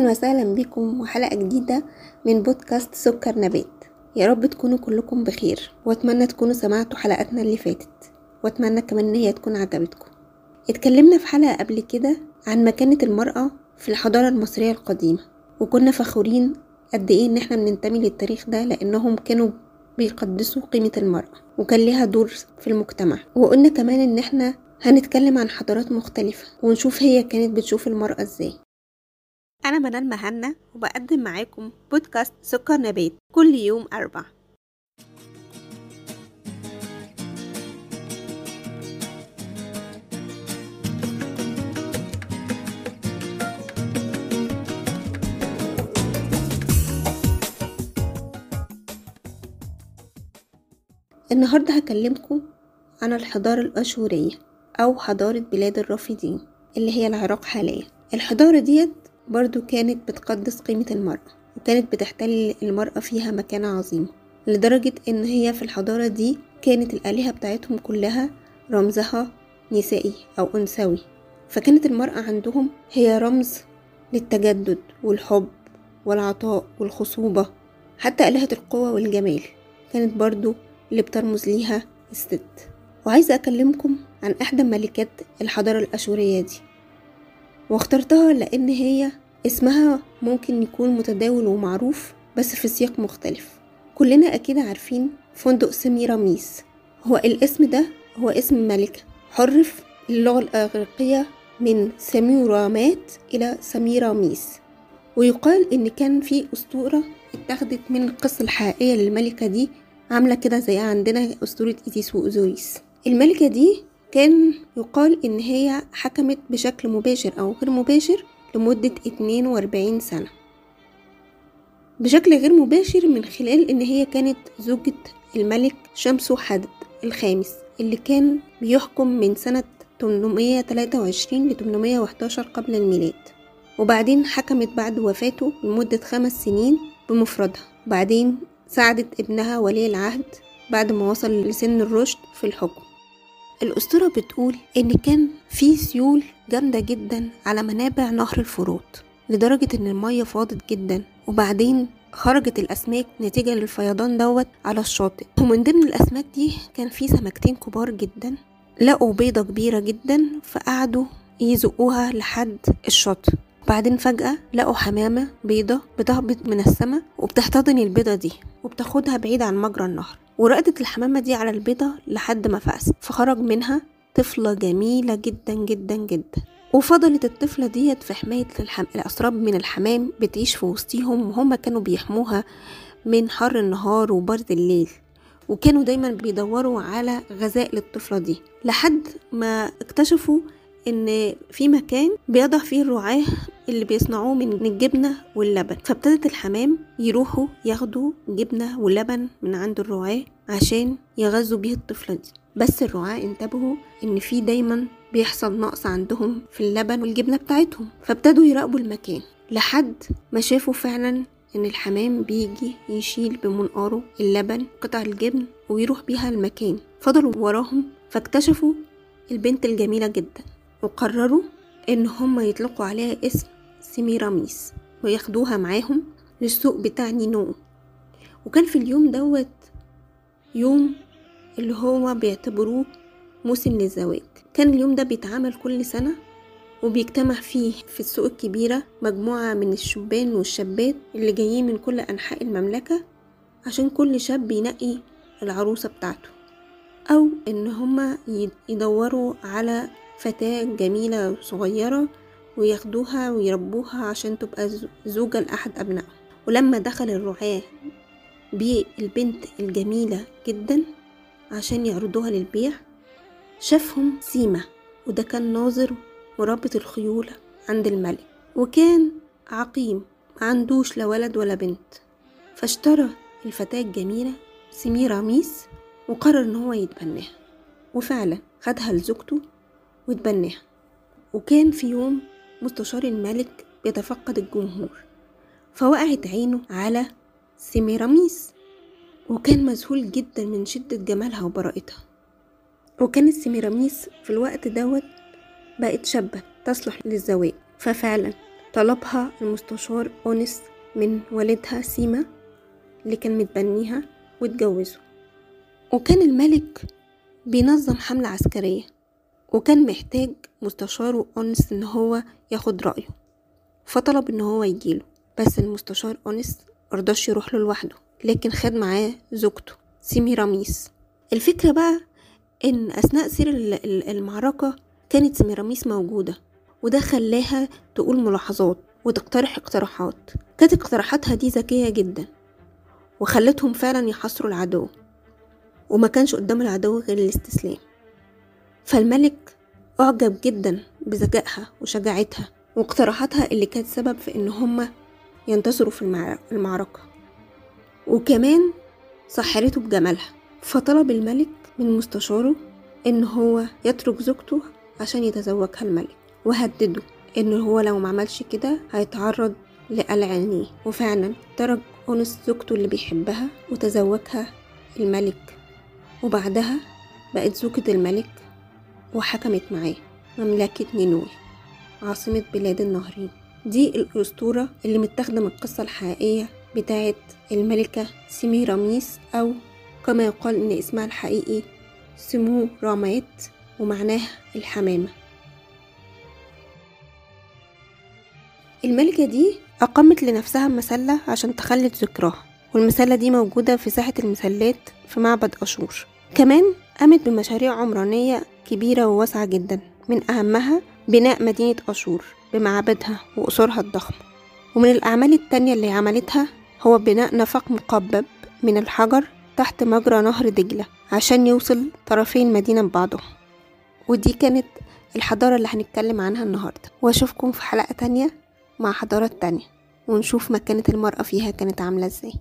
أهلا وسهلا بكم وحلقة جديدة من بودكاست سكر نبات. يا رب تكونوا كلكم بخير وأتمنى تكونوا سمعتوا حلقاتنا اللي فاتت وأتمنى كمان إن هي تكون عجبتكم. اتكلمنا في حلقة قبل كده عن مكانة المرأة في الحضارة المصرية القديمة وكنا فخورين قد إيه إن إحنا بننتمي للتاريخ ده لأنهم كانوا بيقدسوا قيمة المرأة وكان ليها دور في المجتمع. وقلنا كمان إن إحنا هنتكلم عن حضارات مختلفة ونشوف هي كانت بتشوف المرأة إزاي. أنا منال مهنا وبقدم معاكم بودكاست سكر نبات كل يوم أربع النهاردة هكلمكم عن الحضارة الأشورية أو حضارة بلاد الرافدين اللي هي العراق حاليا. الحضارة ديت برضو كانت بتقدس قيمة المرأة وكانت بتحتل المرأة فيها مكانة عظيمة لدرجة إن هي في الحضارة دي كانت الآلهة بتاعتهم كلها رمزها نسائي أو أنثوي. فكانت المرأة عندهم هي رمز للتجدد والحب والعطاء والخصوبة حتى آلهة القوة والجمال كانت برضو اللي بترمز ليها الست. وعايزة أكلمكم عن إحدى ملكات الحضارة الأشورية دي واخترتها لأن هي اسمها ممكن يكون متداول ومعروف بس في سياق مختلف. كلنا أكيد عارفين فندق سميراميس هو الاسم ده هو اسم ملكة حرف اللغة الأغريقية من سميرامات إلى سميراميس ويقال إن كان في أسطورة اتخذت من القصة الحقيقية للملكة دي عاملة كده زي عندنا أسطورة إيزيس وأوزوريس. الملكة دي كان يقال إن هي حكمت بشكل مباشر أو غير مباشر لمدة 42 سنة. بشكل غير مباشر من خلال إن هي كانت زوجة الملك شمسو حدب الخامس اللي كان بيحكم من سنة 823 ل 811 قبل الميلاد. وبعدين حكمت بعد وفاته لمدة خمس سنين بمفردها. بعدين ساعدت ابنها ولي العهد بعد ما وصل لسن الرشد في الحكم. الأسطورة بتقول إن كان في سيول جامدة جدا على منابع نهر الفروت لدرجة إن المية فاضت جدا وبعدين خرجت الأسماك نتيجة للفيضان دوت على الشاطئ. ومن ضمن الأسماك دي كان في سمكتين كبار جدا لقوا بيضة كبيرة جدا فقعدوا يزقوها لحد الشاطئ. وبعدين فجأة لقوا حمامة بيضة بتهبط من السماء وبتحتضن البيضة دي وبتاخدها بعيد عن مجرى النهر. ورقدت الحمامة دي على البيضة لحد ما فقست فخرج منها طفلة جميلة جدا جدا جدا. وفضلت الطفلة ديت في حماية الحم... الأسراب من الحمام بتعيش في وسطيهم وهم كانوا بيحموها من حر النهار وبرد الليل. وكانوا دايما بيدوروا على غذاء للطفلة دي. لحد ما اكتشفوا إن في مكان بيضع فيه الرعاة اللي بيصنعوه من الجبنة واللبن. فابتدت الحمام يروحوا ياخدوا جبنة ولبن من عند الرعاة عشان يغذوا بيه الطفلة دي. بس الرعاة انتبهوا إن في دايما بيحصل نقص عندهم في اللبن والجبنة بتاعتهم. فابتدوا يراقبوا المكان لحد ما شافوا فعلا إن الحمام بيجي يشيل بمنقاره اللبن قطع الجبن ويروح بيها المكان. فضلوا وراهم فاكتشفوا البنت الجميلة جدا وقرروا إن هم يطلقوا عليها اسم سميراميس وياخدوها معاهم للسوق بتاع نينو. وكان في اليوم دوت يوم اللي هو بيعتبروه موسم للزواج. كان اليوم ده بيتعمل كل سنة وبيجتمع فيه في السوق الكبيرة مجموعة من الشبان والشابات اللي جايين من كل أنحاء المملكة عشان كل شاب ينقي العروسة بتاعته. أو إن هما يدوروا على فتاة جميلة صغيرة وياخدوها ويربوها عشان تبقى زوجة لأحد أبنائهم ولما دخل الرعاة بالبنت الجميلة جدا عشان يعرضوها للبيع شافهم سيمة وده كان ناظر مربط الخيول عند الملك. وكان عقيم معندوش لا ولد ولا بنت. فاشترى الفتاة الجميلة سميراميس وقرر إن هو يتبناها. وفعلا خدها لزوجته وتبناها وكان في يوم مستشار الملك بيتفقد الجمهور فوقعت عينه على سميراميس وكان مذهول جدا من شدة جمالها وبراءتها وكانت سميراميس في الوقت دوت بقت شابة تصلح للزواج ففعلا طلبها المستشار أونس من والدها سيما اللي كان متبنيها واتجوزوا. وكان الملك بينظم حملة عسكرية. وكان محتاج مستشاره أونس إن هو ياخد رأيه. فطلب إن هو يجيله بس المستشار أونس مرضاش يروح له لوحده لكن خد معاه زوجته سيمي راميس الفكرة بقى إن أثناء سير المعركة كانت سيميراميس موجودة وده خلاها تقول ملاحظات وتقترح اقتراحات. كانت اقتراحاتها دي ذكية جدا وخلتهم فعلا يحاصروا العدو وما كانش قدام العدو غير الاستسلام. فالملك أعجب جدا بذكائها وشجاعتها واقتراحاتها اللي كانت سبب في إن هما ينتصروا في المعركة. وكمان سحرته بجمالها. فطلب الملك من مستشاره إن هو يترك زوجته عشان يتزوجها الملك وهدده إن هو لو معملش كده هيتعرض لقلع عينيه وفعلا ترك أنس زوجته اللي بيحبها وتزوجها الملك. وبعدها بقت زوجة الملك وحكمت معاه. مملكة نينوي. عاصمة بلاد النهرين. دي الأسطورة اللي متاخدة من القصة الحقيقية بتاعت الملكة سيميراميس أو كما يقال إن اسمها الحقيقي سمو رامات ومعناه الحمامة. الملكة دي أقامت لنفسها مسلة عشان تخلد ذكراها. والمسلة دي موجودة في ساحة المسلات في معبد أشور. كمان قامت بمشاريع عمرانية كبيرة وواسعة جدا من أهمها بناء مدينة أشور بمعابدها وقصورها الضخمة ومن الأعمال التانية اللي عملتها هو بناء نفق مقبب من الحجر تحت مجرى نهر دجلة عشان يوصل طرفي المدينة ببعضهم ودي كانت الحضارة اللي هنتكلم عنها النهاردة. وأشوفكم في حلقة تانية مع حضارات تانية. ونشوف مكانة المرأة فيها كانت عاملة إزاي.